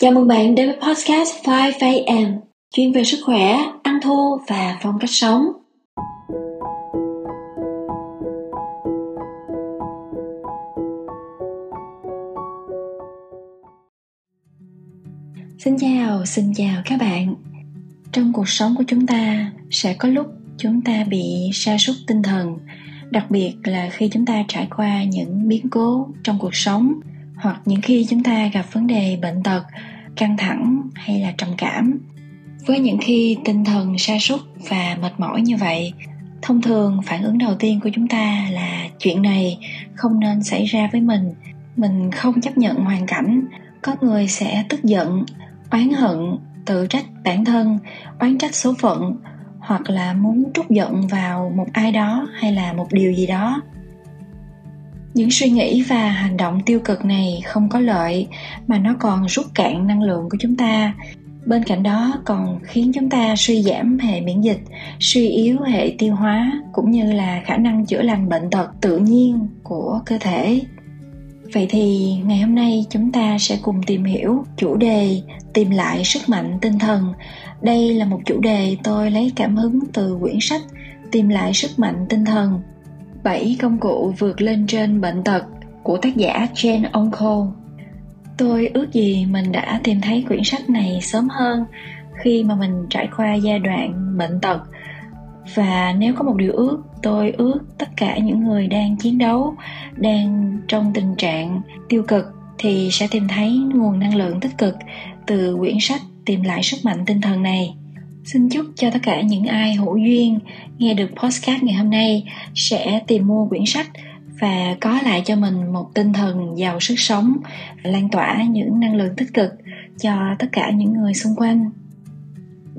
Chào mừng bạn đến với podcast 5am, chuyên về sức khỏe, ăn thô và phong cách sống. Xin chào, xin chào các bạn. Trong cuộc sống của chúng ta sẽ có lúc chúng ta bị sa sút tinh thần, đặc biệt là khi chúng ta trải qua những biến cố trong cuộc sống hoặc những khi chúng ta gặp vấn đề bệnh tật, căng thẳng hay là trầm cảm. Với những khi tinh thần sa sút và mệt mỏi như vậy, thông thường phản ứng đầu tiên của chúng ta là chuyện này không nên xảy ra với mình. Mình không chấp nhận hoàn cảnh. Có người sẽ tức giận, oán hận, tự trách bản thân, oán trách số phận, hoặc là muốn trút giận vào một ai đó hay là một điều gì đó những suy nghĩ và hành động tiêu cực này không có lợi, mà nó còn rút cạn năng lượng của chúng ta. Bên cạnh đó, còn khiến chúng ta suy giảm hệ miễn dịch, suy yếu hệ tiêu hóa, cũng như là khả năng chữa lành bệnh tật tự nhiên của cơ thể. Vậy thì ngày hôm nay chúng ta sẽ cùng tìm hiểu chủ đề tìm lại sức mạnh tinh thần. Đây là một chủ đề tôi lấy cảm hứng từ quyển sách tìm lại sức mạnh tinh thần. 7 công cụ vượt lên trên bệnh tật của tác giả Jane Onko. Tôi ước gì mình đã tìm thấy quyển sách này sớm hơn khi mà mình trải qua giai đoạn bệnh tật và nếu có một điều ước, tôi ước tất cả những người đang chiến đấu, đang trong tình trạng tiêu cực thì sẽ tìm thấy nguồn năng lượng tích cực từ quyển sách tìm lại sức mạnh tinh thần này Xin chúc cho tất cả những ai hữu duyên nghe được podcast ngày hôm nay sẽ tìm mua quyển sách và có lại cho mình một tinh thần giàu sức sống, lan tỏa những năng lượng tích cực cho tất cả những người xung quanh.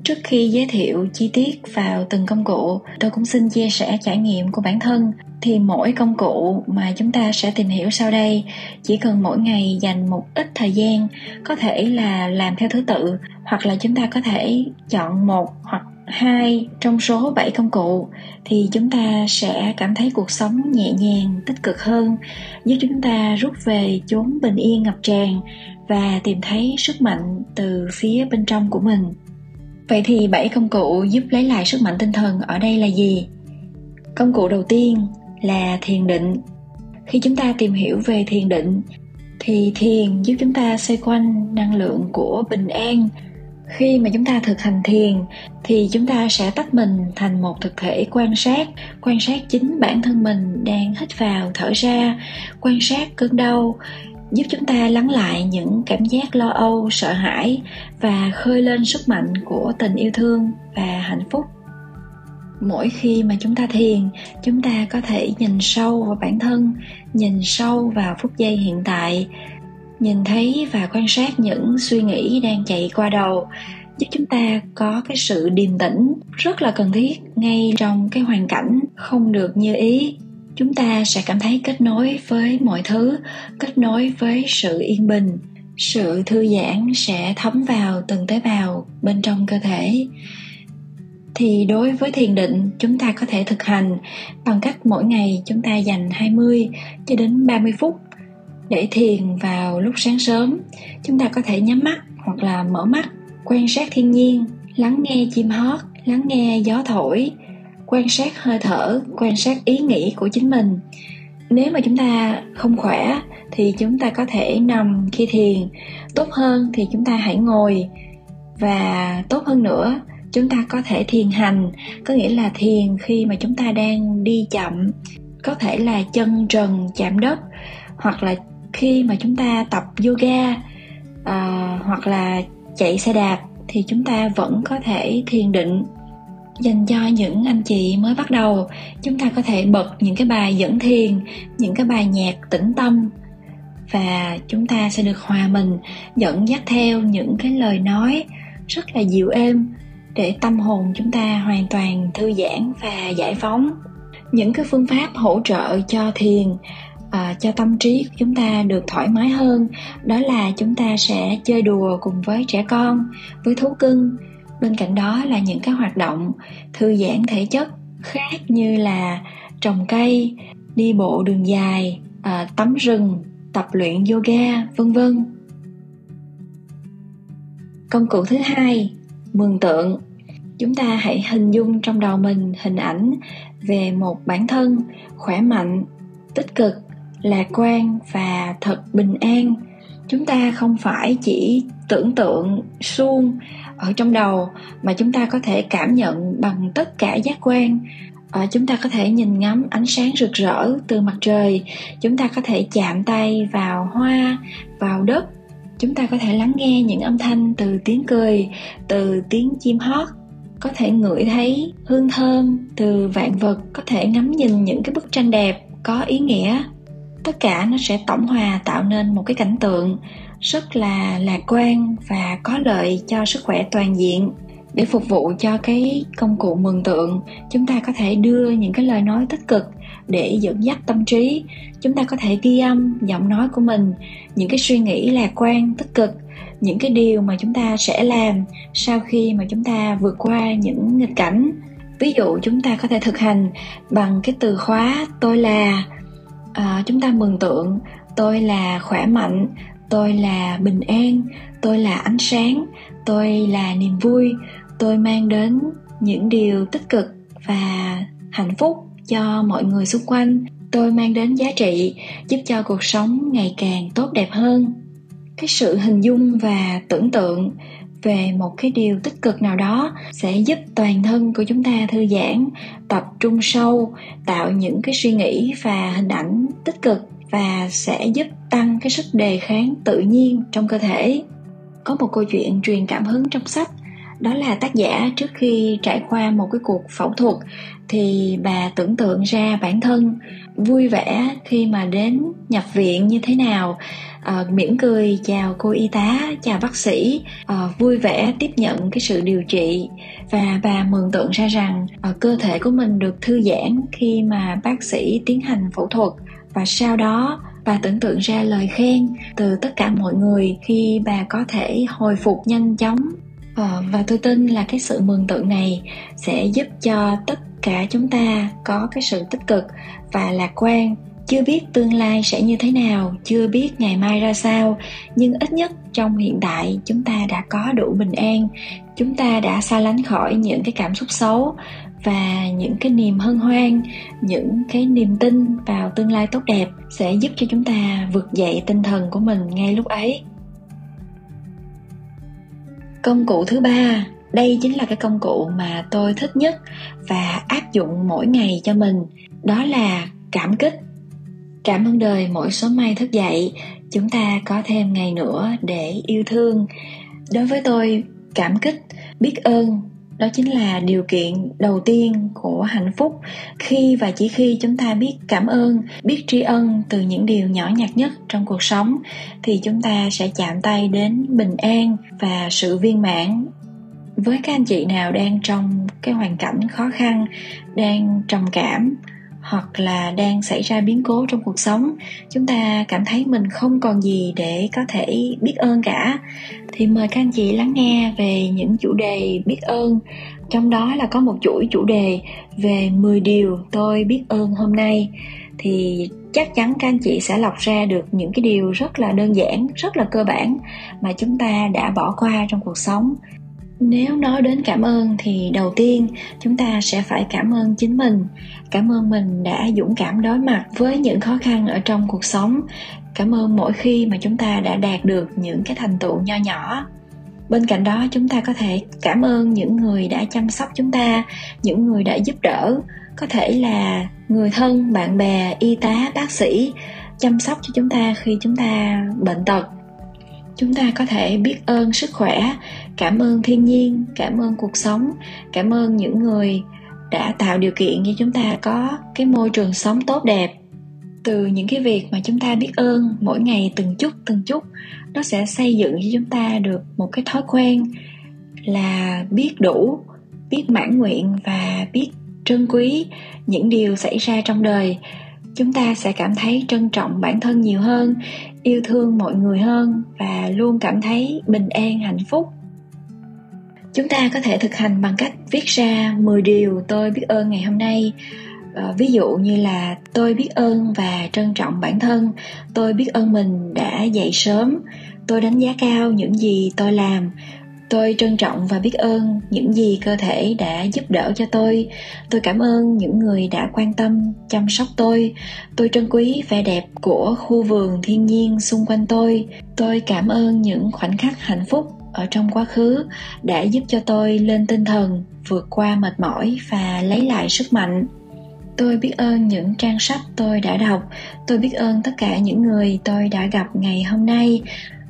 Trước khi giới thiệu chi tiết vào từng công cụ, tôi cũng xin chia sẻ trải nghiệm của bản thân thì mỗi công cụ mà chúng ta sẽ tìm hiểu sau đây chỉ cần mỗi ngày dành một ít thời gian có thể là làm theo thứ tự hoặc là chúng ta có thể chọn một hoặc hai trong số 7 công cụ thì chúng ta sẽ cảm thấy cuộc sống nhẹ nhàng, tích cực hơn, giúp chúng ta rút về chốn bình yên ngập tràn và tìm thấy sức mạnh từ phía bên trong của mình. Vậy thì 7 công cụ giúp lấy lại sức mạnh tinh thần ở đây là gì? Công cụ đầu tiên là thiền định. Khi chúng ta tìm hiểu về thiền định thì thiền giúp chúng ta xoay quanh năng lượng của bình an. Khi mà chúng ta thực hành thiền thì chúng ta sẽ tách mình thành một thực thể quan sát, quan sát chính bản thân mình đang hít vào, thở ra, quan sát cơn đau, giúp chúng ta lắng lại những cảm giác lo âu sợ hãi và khơi lên sức mạnh của tình yêu thương và hạnh phúc mỗi khi mà chúng ta thiền, chúng ta có thể nhìn sâu vào bản thân, nhìn sâu vào phút giây hiện tại, nhìn thấy và quan sát những suy nghĩ đang chạy qua đầu, giúp chúng ta có cái sự điềm tĩnh rất là cần thiết ngay trong cái hoàn cảnh không được như ý. Chúng ta sẽ cảm thấy kết nối với mọi thứ, kết nối với sự yên bình, sự thư giãn sẽ thấm vào từng tế bào bên trong cơ thể thì đối với thiền định chúng ta có thể thực hành bằng cách mỗi ngày chúng ta dành 20 cho đến 30 phút để thiền vào lúc sáng sớm. Chúng ta có thể nhắm mắt hoặc là mở mắt, quan sát thiên nhiên, lắng nghe chim hót, lắng nghe gió thổi, quan sát hơi thở quan sát ý nghĩ của chính mình nếu mà chúng ta không khỏe thì chúng ta có thể nằm khi thiền tốt hơn thì chúng ta hãy ngồi và tốt hơn nữa chúng ta có thể thiền hành có nghĩa là thiền khi mà chúng ta đang đi chậm có thể là chân trần chạm đất hoặc là khi mà chúng ta tập yoga uh, hoặc là chạy xe đạp thì chúng ta vẫn có thể thiền định. Dành cho những anh chị mới bắt đầu chúng ta có thể bật những cái bài dẫn thiền những cái bài nhạc tĩnh tâm và chúng ta sẽ được hòa mình dẫn dắt theo những cái lời nói rất là dịu êm để tâm hồn chúng ta hoàn toàn thư giãn và giải phóng. Những cái phương pháp hỗ trợ cho thiền à, cho tâm trí của chúng ta được thoải mái hơn đó là chúng ta sẽ chơi đùa cùng với trẻ con với thú cưng. Bên cạnh đó là những cái hoạt động thư giãn thể chất khác như là trồng cây đi bộ đường dài à, tắm rừng tập luyện yoga vân vân. Công cụ thứ hai mường tượng. Chúng ta hãy hình dung trong đầu mình hình ảnh về một bản thân khỏe mạnh tích cực lạc quan và thật bình an. Chúng ta không phải chỉ tưởng tượng suông ở trong đầu mà chúng ta có thể cảm nhận bằng tất cả giác quan. À, chúng ta có thể nhìn ngắm ánh sáng rực rỡ từ mặt trời. Chúng ta có thể chạm tay vào hoa vào đất chúng ta có thể lắng nghe những âm thanh từ tiếng cười, từ tiếng chim hót, có thể ngửi thấy hương thơm từ vạn vật, có thể ngắm nhìn những cái bức tranh đẹp có ý nghĩa. Tất cả nó sẽ tổng hòa tạo nên một cái cảnh tượng rất là lạc quan và có lợi cho sức khỏe toàn diện để phục vụ cho cái công cụ mường tượng. Chúng ta có thể đưa những cái lời nói tích cực để dẫn dắt tâm trí. Chúng ta có thể ghi âm giọng nói của mình những cái suy nghĩ lạc quan tích cực những cái điều mà chúng ta sẽ làm sau khi mà chúng ta vượt qua những nghịch cảnh. Ví dụ chúng ta có thể thực hành bằng cái từ khóa tôi là à, chúng ta mường tượng tôi là khỏe mạnh tôi là bình an tôi là ánh sáng tôi là niềm vui tôi mang đến những điều tích cực và hạnh phúc cho mọi người xung quanh. Tôi mang đến giá trị, giúp cho cuộc sống ngày càng tốt đẹp hơn. Cái sự hình dung và tưởng tượng về một cái điều tích cực nào đó sẽ giúp toàn thân của chúng ta thư giãn, tập trung sâu, tạo những cái suy nghĩ và hình ảnh tích cực và sẽ giúp tăng cái sức đề kháng tự nhiên trong cơ thể. Có một câu chuyện truyền cảm hứng trong sách đó là tác giả trước khi trải qua một cái cuộc phẫu thuật thì bà tưởng tượng ra bản thân vui vẻ khi mà đến nhập viện như thế nào. À, mỉm cười chào cô y tá chào bác sĩ à, vui vẻ tiếp nhận cái sự điều trị. Và bà mường tượng ra rằng à, cơ thể của mình được thư giãn khi mà bác sĩ tiến hành phẫu thuật. Và sau đó bà tưởng tượng ra lời khen từ tất cả mọi người khi bà có thể hồi phục nhanh chóng à, và tôi tin là cái sự mừng tượng này sẽ giúp cho tất cả chúng ta có cái sự tích cực và lạc quan. Chưa biết tương lai sẽ như thế nào chưa biết ngày mai ra sao nhưng ít nhất trong hiện tại chúng ta đã có đủ bình an. Chúng ta đã xa lánh khỏi những cái cảm xúc xấu và những cái niềm hân hoan những cái niềm tin vào tương lai tốt đẹp sẽ giúp cho chúng ta vực dậy tinh thần của mình ngay lúc ấy công cụ thứ ba, đây chính là cái công cụ mà tôi thích nhất và áp dụng mỗi ngày cho mình, đó là cảm kích. Cảm ơn đời mỗi sớm mai thức dậy, chúng ta có thêm ngày nữa để yêu thương. Đối với tôi, cảm kích, biết ơn đó chính là điều kiện đầu tiên của hạnh phúc. Khi và chỉ khi chúng ta biết cảm ơn, biết tri ân từ những điều nhỏ nhặt nhất trong cuộc sống, thì chúng ta sẽ chạm tay đến bình an và sự viên mãn. Với các anh chị nào đang trong cái hoàn cảnh khó khăn, đang trầm cảm hoặc là đang xảy ra biến cố trong cuộc sống, chúng ta cảm thấy mình không còn gì để có thể biết ơn cả. Thì mời các anh chị lắng nghe về những chủ đề biết ơn. Trong đó là có một chuỗi chủ đề về 10 điều tôi biết ơn hôm nay. Thì chắc chắn các anh chị sẽ lọc ra được những cái điều rất là đơn giản, rất là cơ bản mà chúng ta đã bỏ qua trong cuộc sống nếu nói đến cảm ơn thì đầu tiên chúng ta sẽ phải cảm ơn chính mình. Cảm ơn mình đã dũng cảm đối mặt với những khó khăn ở trong cuộc sống. Cảm ơn mỗi khi mà chúng ta đã đạt được những cái thành tựu nho nhỏ. Bên cạnh đó, chúng ta có thể cảm ơn những người đã chăm sóc chúng ta, những người đã giúp đỡ. Có thể là người thân, bạn bè, y tá, bác sĩ chăm sóc cho chúng ta khi chúng ta bệnh tật chúng ta có thể biết ơn sức khỏe, cảm ơn thiên nhiên, cảm ơn cuộc sống, cảm ơn những người đã tạo điều kiện cho chúng ta có cái môi trường sống tốt đẹp. Từ những cái việc mà chúng ta biết ơn mỗi ngày từng chút từng chút, nó sẽ xây dựng cho chúng ta được một cái thói quen là biết đủ, biết mãn nguyện và biết trân quý những điều xảy ra trong đời chúng ta sẽ cảm thấy trân trọng bản thân nhiều hơn, yêu thương mọi người hơn và luôn cảm thấy bình an, hạnh phúc. Chúng ta có thể thực hành bằng cách viết ra 10 điều tôi biết ơn ngày hôm nay. Ờ, ví dụ như là tôi biết ơn và trân trọng bản thân. Tôi biết ơn mình đã dậy sớm. Tôi đánh giá cao những gì tôi làm tôi trân trọng và biết ơn những gì cơ thể đã giúp đỡ cho tôi. Tôi cảm ơn những người đã quan tâm, chăm sóc tôi. Tôi trân quý vẻ đẹp của khu vườn thiên nhiên xung quanh tôi. Tôi cảm ơn những khoảnh khắc hạnh phúc ở trong quá khứ đã giúp cho tôi lên tinh thần, vượt qua mệt mỏi và lấy lại sức mạnh. Tôi biết ơn những trang sách tôi đã đọc. Tôi biết ơn tất cả những người tôi đã gặp ngày hôm nay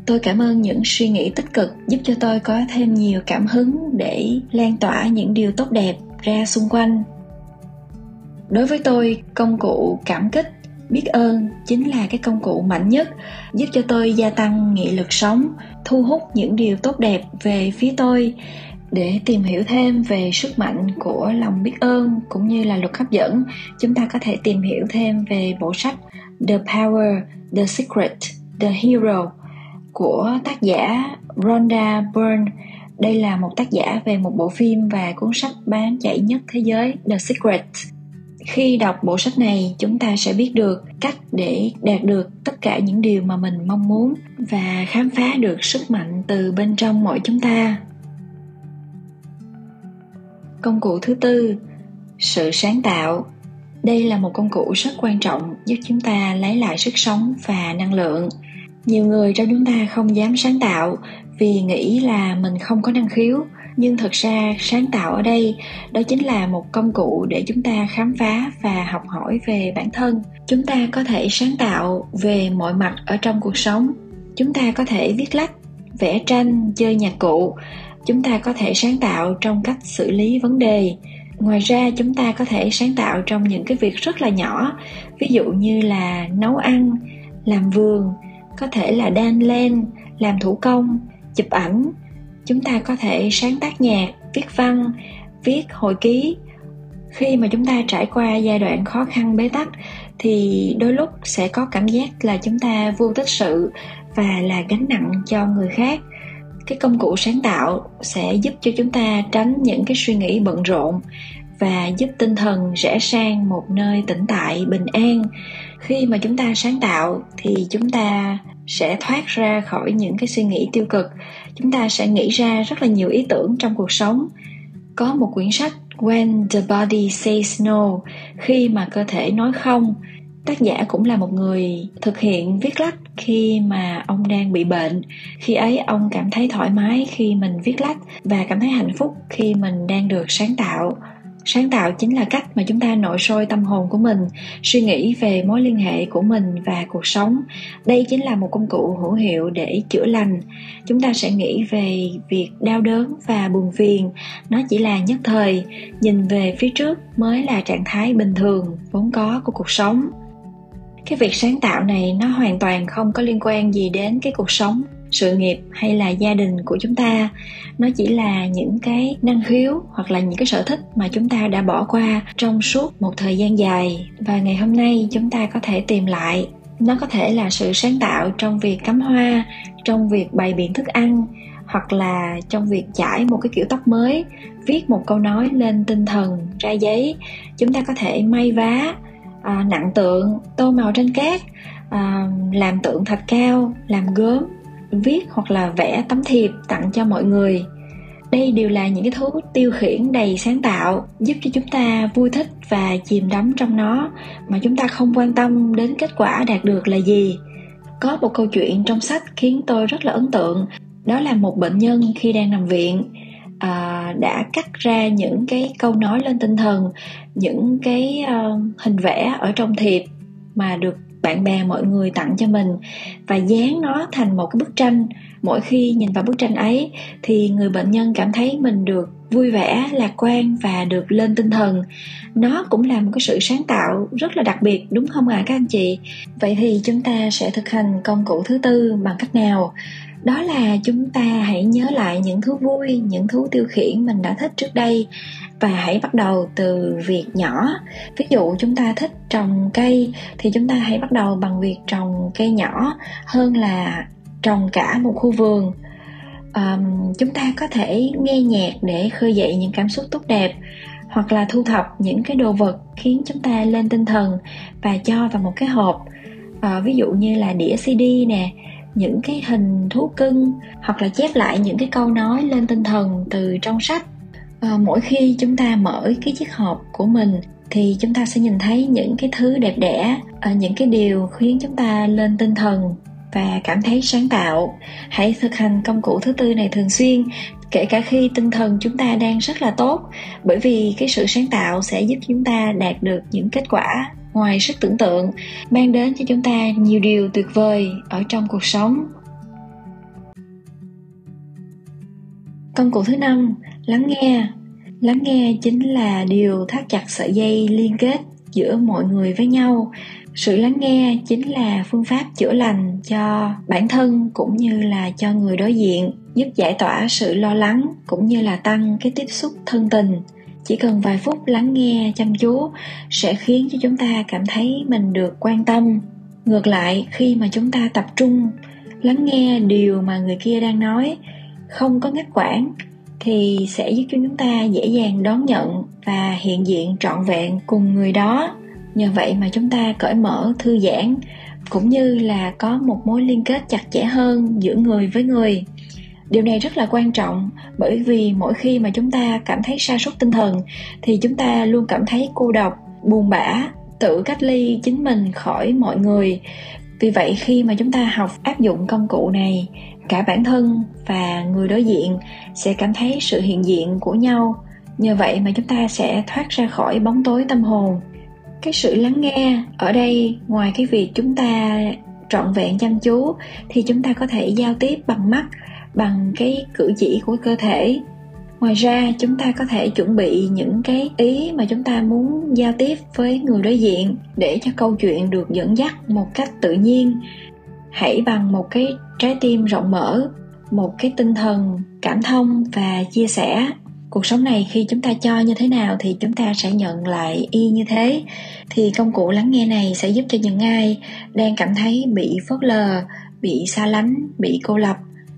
tôi cảm ơn những suy nghĩ tích cực giúp cho tôi có thêm nhiều cảm hứng để lan tỏa những điều tốt đẹp ra xung quanh. Đối với tôi, công cụ cảm kích, biết ơn chính là cái công cụ mạnh nhất giúp cho tôi gia tăng nghị lực sống, thu hút những điều tốt đẹp về phía tôi để tìm hiểu thêm về sức mạnh của lòng biết ơn cũng như là luật hấp dẫn. Chúng ta có thể tìm hiểu thêm về bộ sách the power, the secret, the hero của tác giả Rhonda Byrne. Đây là một tác giả về một bộ phim và cuốn sách bán chạy nhất thế giới The Secret. Khi đọc bộ sách này, chúng ta sẽ biết được cách để đạt được tất cả những điều mà mình mong muốn và khám phá được sức mạnh từ bên trong mỗi chúng ta. Công cụ thứ tư, sự sáng tạo. Đây là một công cụ rất quan trọng giúp chúng ta lấy lại sức sống và năng lượng nhiều người trong chúng ta không dám sáng tạo vì nghĩ là mình không có năng khiếu. Nhưng thực ra, sáng tạo ở đây, đó chính là một công cụ để chúng ta khám phá và học hỏi về bản thân. Chúng ta có thể sáng tạo về mọi mặt ở trong cuộc sống. Chúng ta có thể viết lách, vẽ tranh, chơi nhạc cụ. Chúng ta có thể sáng tạo trong cách xử lý vấn đề. Ngoài ra, chúng ta có thể sáng tạo trong những cái việc rất là nhỏ. Ví dụ như là nấu ăn, làm vườn có thể là đan len, làm thủ công, chụp ảnh. Chúng ta có thể sáng tác nhạc, viết văn, viết hồi ký. Khi mà chúng ta trải qua giai đoạn khó khăn bế tắc, thì đôi lúc sẽ có cảm giác là chúng ta vô tích sự và là gánh nặng cho người khác. Cái công cụ sáng tạo sẽ giúp cho chúng ta tránh những cái suy nghĩ bận rộn và giúp tinh thần rẽ sang một nơi tĩnh tại bình an khi mà chúng ta sáng tạo thì chúng ta sẽ thoát ra khỏi những cái suy nghĩ tiêu cực. Chúng ta sẽ nghĩ ra rất là nhiều ý tưởng trong cuộc sống. Có một quyển sách, When the Body Says No, khi mà cơ thể nói không. Tác giả cũng là một người thực hiện viết lách khi mà ông đang bị bệnh. Khi ấy, ông cảm thấy thoải mái khi mình viết lách và cảm thấy hạnh phúc khi mình đang được sáng tạo sáng tạo chính là cách mà chúng ta nội sôi tâm hồn của mình, suy nghĩ về mối liên hệ của mình và cuộc sống. Đây chính là một công cụ hữu hiệu để chữa lành. Chúng ta sẽ nghĩ về việc đau đớn và buồn phiền. Nó chỉ là nhất thời, nhìn về phía trước mới là trạng thái bình thường, vốn có của cuộc sống. Cái việc sáng tạo này nó hoàn toàn không có liên quan gì đến cái cuộc sống sự nghiệp hay là gia đình của chúng ta. Nó chỉ là những cái năng khiếu hoặc là những cái sở thích mà chúng ta đã bỏ qua trong suốt một thời gian dài. Và ngày hôm nay chúng ta có thể tìm lại. Nó có thể là sự sáng tạo trong việc cắm hoa trong việc bày biện thức ăn hoặc là trong việc chải một cái kiểu tóc mới viết một câu nói lên tinh thần ra giấy. Chúng ta có thể may vá à, nặng tượng tô màu trên cát à, làm tượng thạch cao làm gốm viết hoặc là vẽ tấm thiệp tặng cho mọi người. Đây đều là những cái thú tiêu khiển đầy sáng tạo giúp cho chúng ta vui thích và chìm đắm trong nó mà chúng ta không quan tâm đến kết quả đạt được là gì. Có một câu chuyện trong sách khiến tôi rất là ấn tượng đó là một bệnh nhân khi đang nằm viện à, đã cắt ra những cái câu nói lên tinh thần những cái uh, hình vẽ ở trong thiệp mà được bạn bè mọi người tặng cho mình. Và dán nó thành một cái bức tranh. Mỗi khi nhìn vào bức tranh ấy thì người bệnh nhân cảm thấy mình được vui vẻ lạc quan và được lên tinh thần. Nó cũng là một cái sự sáng tạo rất là đặc biệt đúng không ạ à, các anh chị? Vậy thì chúng ta sẽ thực hành công cụ thứ tư bằng cách nào? Đó là chúng ta hãy nhớ lại những thứ vui những thứ tiêu khiển mình đã thích trước đây và hãy bắt đầu từ việc nhỏ. Ví dụ chúng ta thích trồng cây thì chúng ta hãy bắt đầu bằng việc trồng cây nhỏ hơn là trồng cả một khu vườn. Um, chúng ta có thể nghe nhạc để khơi dậy những cảm xúc tốt đẹp hoặc là thu thập những cái đồ vật khiến chúng ta lên tinh thần và cho vào một cái hộp. Uh, ví dụ như là đĩa cd nè những cái hình thú cưng hoặc là chép lại những cái câu nói lên tinh thần từ trong sách à, mỗi khi chúng ta mở cái chiếc hộp của mình thì chúng ta sẽ nhìn thấy những cái thứ đẹp đẽ à, những cái điều khiến chúng ta lên tinh thần và cảm thấy sáng tạo. Hãy thực hành công cụ thứ tư này thường xuyên kể cả khi tinh thần chúng ta đang rất là tốt bởi vì cái sự sáng tạo sẽ giúp chúng ta đạt được những kết quả ngoài sức tưởng tượng mang đến cho chúng ta nhiều điều tuyệt vời ở trong cuộc sống. Công cụ thứ năm lắng nghe. Lắng nghe chính là điều thắt chặt sợi dây liên kết giữa mọi người với nhau. Sự lắng nghe chính là phương pháp chữa lành cho bản thân cũng như là cho người đối diện, giúp giải tỏa sự lo lắng cũng như là tăng cái tiếp xúc thân tình. Chỉ cần vài phút lắng nghe chăm chú sẽ khiến cho chúng ta cảm thấy mình được quan tâm. Ngược lại, khi mà chúng ta tập trung lắng nghe điều mà người kia đang nói, không có ngắt quãng thì sẽ giúp cho chúng ta dễ dàng đón nhận và hiện diện trọn vẹn cùng người đó. Nhờ vậy mà chúng ta cởi mở, thư giãn, cũng như là có một mối liên kết chặt chẽ hơn giữa người với người. Điều này rất là quan trọng, bởi vì mỗi khi mà chúng ta cảm thấy sa sút tinh thần, thì chúng ta luôn cảm thấy cô độc, buồn bã, tự cách ly chính mình khỏi mọi người. Vì vậy, khi mà chúng ta học áp dụng công cụ này cả bản thân và người đối diện sẽ cảm thấy sự hiện diện của nhau. Nhờ vậy mà chúng ta sẽ thoát ra khỏi bóng tối tâm hồn. Cái sự lắng nghe ở đây, ngoài cái việc chúng ta trọn vẹn chăm chú, thì chúng ta có thể giao tiếp bằng mắt, bằng cái cử chỉ của cơ thể. Ngoài ra, chúng ta có thể chuẩn bị những cái ý mà chúng ta muốn giao tiếp với người đối diện để cho câu chuyện được dẫn dắt một cách tự nhiên hãy bằng một cái trái tim rộng mở, một cái tinh thần cảm thông và chia sẻ. Cuộc sống này khi chúng ta cho như thế nào thì chúng ta sẽ nhận lại y như thế. Thì công cụ lắng nghe này sẽ giúp cho những ai đang cảm thấy bị phớt lờ, bị xa lánh, bị cô lập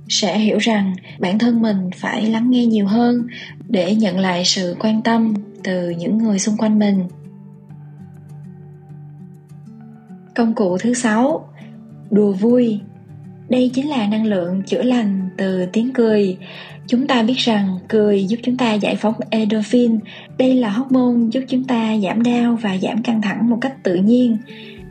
sẽ hiểu rằng bản thân mình phải lắng nghe nhiều hơn để nhận lại sự quan tâm từ những người xung quanh mình. Công cụ thứ sáu đùa vui. Đây chính là năng lượng chữa lành từ tiếng cười. Chúng ta biết rằng cười giúp chúng ta giải phóng endorphin. Đây là hormone giúp chúng ta giảm đau và giảm căng thẳng một cách tự nhiên.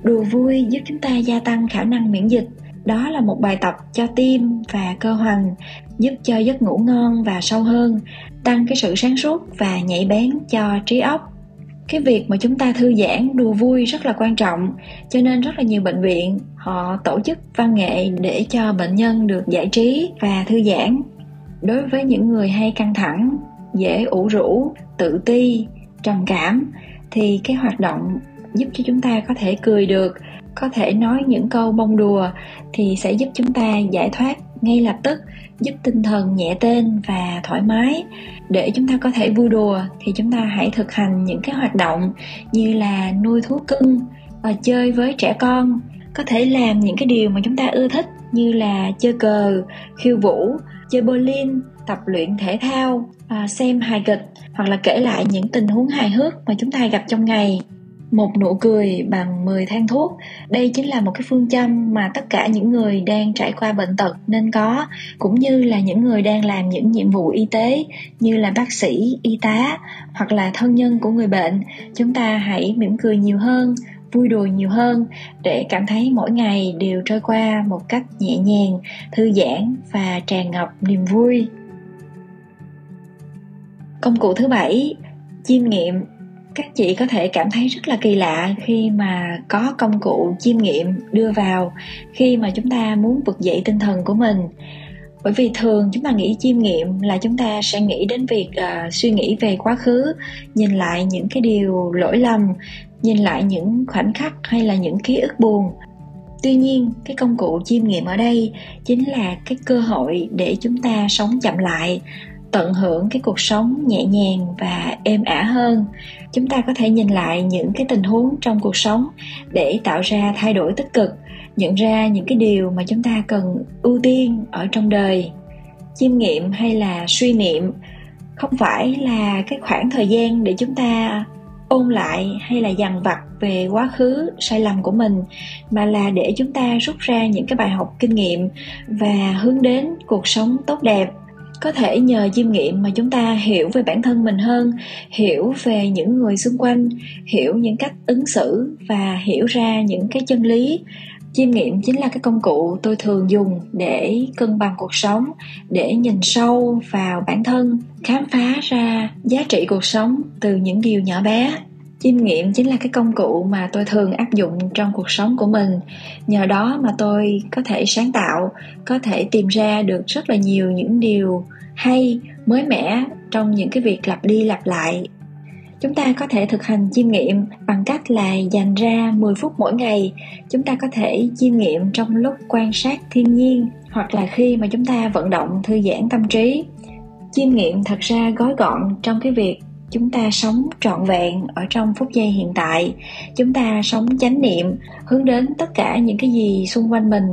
Đùa vui giúp chúng ta gia tăng khả năng miễn dịch. Đó là một bài tập cho tim và cơ hoành, giúp cho giấc ngủ ngon và sâu hơn, tăng cái sự sáng suốt và nhạy bén cho trí óc cái việc mà chúng ta thư giãn, đùa vui rất là quan trọng, cho nên rất là nhiều bệnh viện, họ tổ chức văn nghệ để cho bệnh nhân được giải trí và thư giãn. Đối với những người hay căng thẳng, dễ ủ rũ, tự ti, trầm cảm, thì cái hoạt động giúp cho chúng ta có thể cười được, có thể nói những câu bông đùa thì sẽ giúp chúng ta giải thoát ngay lập tức giúp tinh thần nhẹ tên và thoải mái. Để chúng ta có thể vui đùa thì chúng ta hãy thực hành những cái hoạt động như là nuôi thú cưng và chơi với trẻ con. Có thể làm những cái điều mà chúng ta ưa thích như là chơi cờ, khiêu vũ, chơi bowling, tập luyện thể thao à, xem hài kịch hoặc là kể lại những tình huống hài hước mà chúng ta gặp trong ngày một nụ cười bằng 10 thang thuốc. Đây chính là một cái phương châm mà tất cả những người đang trải qua bệnh tật nên có, cũng như là những người đang làm những nhiệm vụ y tế như là bác sĩ, y tá hoặc là thân nhân của người bệnh. Chúng ta hãy mỉm cười nhiều hơn, vui đùa nhiều hơn để cảm thấy mỗi ngày đều trôi qua một cách nhẹ nhàng, thư giãn và tràn ngập niềm vui. Công cụ thứ bảy, chiêm nghiệm các chị có thể cảm thấy rất là kỳ lạ khi mà có công cụ chiêm nghiệm đưa vào khi mà chúng ta muốn vực dậy tinh thần của mình. Bởi vì thường chúng ta nghĩ chiêm nghiệm là chúng ta sẽ nghĩ đến việc uh, suy nghĩ về quá khứ nhìn lại những cái điều lỗi lầm nhìn lại những khoảnh khắc hay là những ký ức buồn. Tuy nhiên cái công cụ chiêm nghiệm ở đây chính là cái cơ hội để chúng ta sống chậm lại tận hưởng cái cuộc sống nhẹ nhàng và êm ả hơn chúng ta có thể nhìn lại những cái tình huống trong cuộc sống để tạo ra thay đổi tích cực, nhận ra những cái điều mà chúng ta cần ưu tiên ở trong đời. Chiêm nghiệm hay là suy niệm không phải là cái khoảng thời gian để chúng ta ôn lại hay là dằn vặt về quá khứ sai lầm của mình, mà là để chúng ta rút ra những cái bài học kinh nghiệm và hướng đến cuộc sống tốt đẹp có thể nhờ chiêm nghiệm mà chúng ta hiểu về bản thân mình hơn, hiểu về những người xung quanh, hiểu những cách ứng xử và hiểu ra những cái chân lý. Chiêm nghiệm chính là cái công cụ tôi thường dùng để cân bằng cuộc sống, để nhìn sâu vào bản thân, khám phá ra giá trị cuộc sống từ những điều nhỏ bé chiêm nghiệm chính là cái công cụ mà tôi thường áp dụng trong cuộc sống của mình. Nhờ đó mà tôi có thể sáng tạo, có thể tìm ra được rất là nhiều những điều hay, mới mẻ trong những cái việc lặp đi lặp lại. Chúng ta có thể thực hành chiêm nghiệm bằng cách là dành ra 10 phút mỗi ngày. Chúng ta có thể chiêm nghiệm trong lúc quan sát thiên nhiên hoặc là khi mà chúng ta vận động thư giãn tâm trí. Chiêm nghiệm thật ra gói gọn trong cái việc chúng ta sống trọn vẹn ở trong phút giây hiện tại. Chúng ta sống chánh niệm, hướng đến tất cả những cái gì xung quanh mình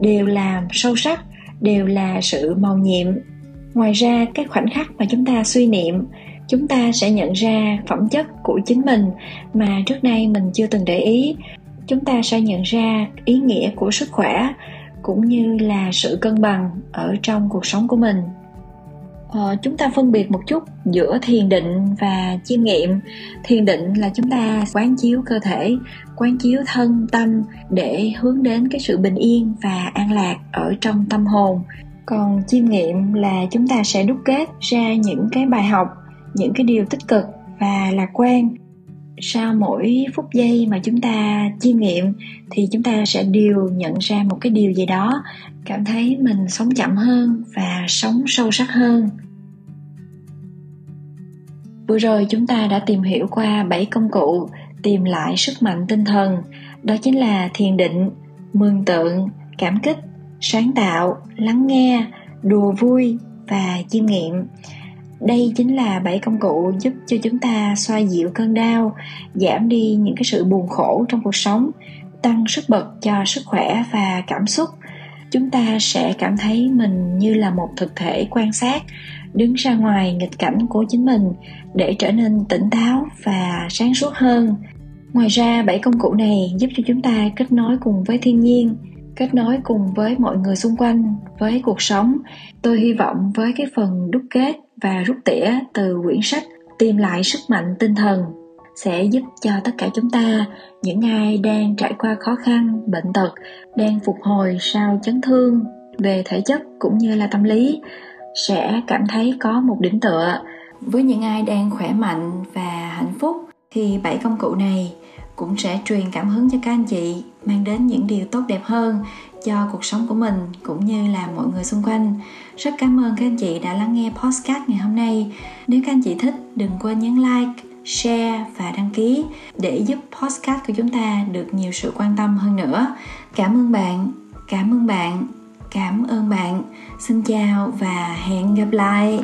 đều là sâu sắc, đều là sự màu nhiệm. Ngoài ra, các khoảnh khắc mà chúng ta suy niệm, chúng ta sẽ nhận ra phẩm chất của chính mình mà trước nay mình chưa từng để ý. Chúng ta sẽ nhận ra ý nghĩa của sức khỏe, cũng như là sự cân bằng ở trong cuộc sống của mình ờ, chúng ta phân biệt một chút giữa thiền định và chiêm nghiệm. Thiền định là chúng ta quán chiếu cơ thể quán chiếu thân tâm để hướng đến cái sự bình yên và an lạc ở trong tâm hồn. Còn chiêm nghiệm là chúng ta sẽ đúc kết ra những cái bài học những cái điều tích cực và lạc quan. Sau mỗi phút giây mà chúng ta chiêm nghiệm thì chúng ta sẽ đều nhận ra một cái điều gì đó cảm thấy mình sống chậm hơn và sống sâu sắc hơn. Vừa rồi chúng ta đã tìm hiểu qua bảy công cụ tìm lại sức mạnh tinh thần, đó chính là thiền định, mường tượng, cảm kích, sáng tạo, lắng nghe, đùa vui và chiêm nghiệm. Đây chính là bảy công cụ giúp cho chúng ta xoa dịu cơn đau, giảm đi những cái sự buồn khổ trong cuộc sống, tăng sức bật cho sức khỏe và cảm xúc chúng ta sẽ cảm thấy mình như là một thực thể quan sát, đứng ra ngoài nghịch cảnh của chính mình để trở nên tỉnh táo và sáng suốt hơn. Ngoài ra, bảy công cụ này giúp cho chúng ta kết nối cùng với thiên nhiên, kết nối cùng với mọi người xung quanh, với cuộc sống. Tôi hy vọng với cái phần đúc kết và rút tỉa từ quyển sách tìm lại sức mạnh tinh thần sẽ giúp cho tất cả chúng ta, những ai đang trải qua khó khăn, bệnh tật, đang phục hồi sau chấn thương về thể chất cũng như là tâm lý, sẽ cảm thấy có một đỉnh tựa. Với những ai đang khỏe mạnh và hạnh phúc, thì bảy công cụ này cũng sẽ truyền cảm hứng cho các anh chị, mang đến những điều tốt đẹp hơn cho cuộc sống của mình cũng như là mọi người xung quanh. Rất cảm ơn các anh chị đã lắng nghe podcast ngày hôm nay. Nếu các anh chị thích, đừng quên nhấn like share và đăng ký để giúp podcast của chúng ta được nhiều sự quan tâm hơn nữa. Cảm ơn bạn, cảm ơn bạn, cảm ơn bạn. Xin chào và hẹn gặp lại.